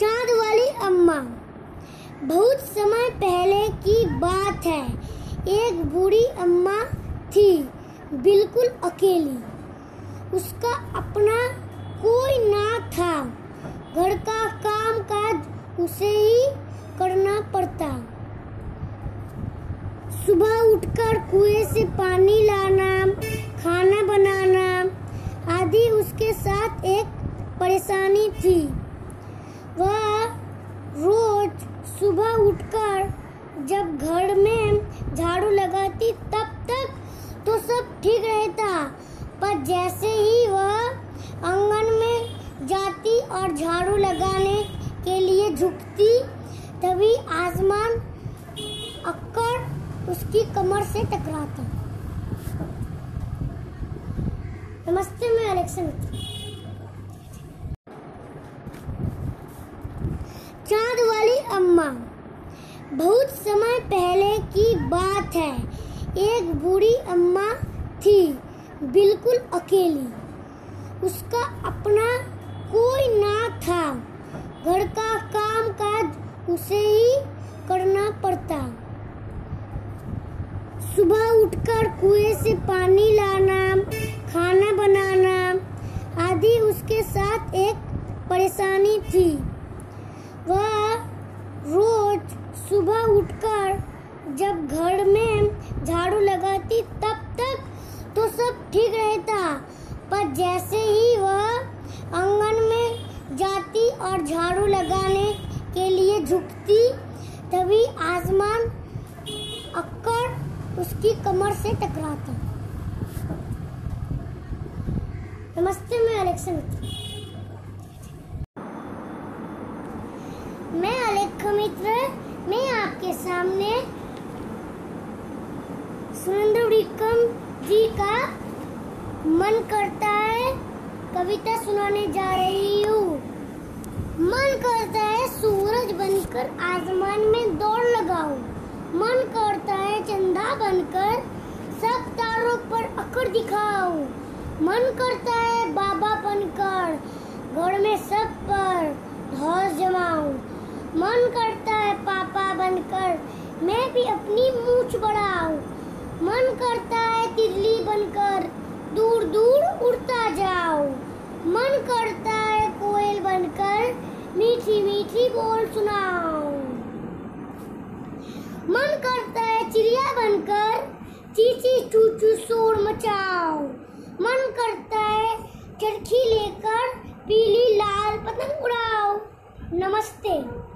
चाँद वाली अम्मा। बहुत समय पहले की बात है। एक बूढ़ी अम्मा थी, बिल्कुल अकेली। उसका अपना कोई ना था। घर का काम काज उसे ही करना पड़ता। सुबह उठकर कुएँ से पानी लाना, खाना बनाना, आदि उसके साथ एक परेशानी थी। वह रोज सुबह उठकर जब घर में झाड़ू लगाती तब तक तो सब ठीक रहता। पर जैसे ही वह आँगन में जाती और झाड़ू लगाने के लिए झुकती, तभी आसमान अक्कर उसकी कमर से टकराता। नमस्ते, मैं अलेक्सा मित्र चाँद अम्मा बहुत समय पहले की बात है। एक बूढ़ी अम्मा थी, बिल्कुल अकेली। उसका अपना कोई ना था। घर का काम काज उसे ही करना पड़ता। सुबह उठकर कुएँ से पानी लाना खाना बनाना आदि उसके साथ एक परेशानी थी वह रोज सुबह उठकर जब घर में झाड़ू लगाती तब तक तो सब ठीक रहता। पर जैसे ही वह आँगन में जाती और झाड़ू लगाने के लिए झुकती, तभी आसमान अक्कर उसकी कमर से टकराता। नमस्ते, मैं अलेक्सा मित्र। मैं अलेख मित्र आपके सामने सुरेंद्र विक्रम जी का मन करता है, कविता सुनाने जा रही हूँ। मन करता है सूरज बनकर आसमान में दौड़ लगाऊँ। मन करता है चंदा बनकर सब तारों पर अकड़ दिखाऊँ। मन करता है बाबा बनकर घर में सब पर धौस जमाऊं। मन करता बनकर मैं भी अपनी मूछ बढ़ाऊं। मन करता है तितली बनकर, दूर दूर उड़ता जाऊँ। मन करता है कोयल बनकर, मीठी मीठी बोल सुनाऊं। मन करता है चिड़िया बनकर, चीची चूचू शोर मचाऊं। मन करता है चरखी लेकर, पीली लाल पतंग उड़ाओ नमस्ते।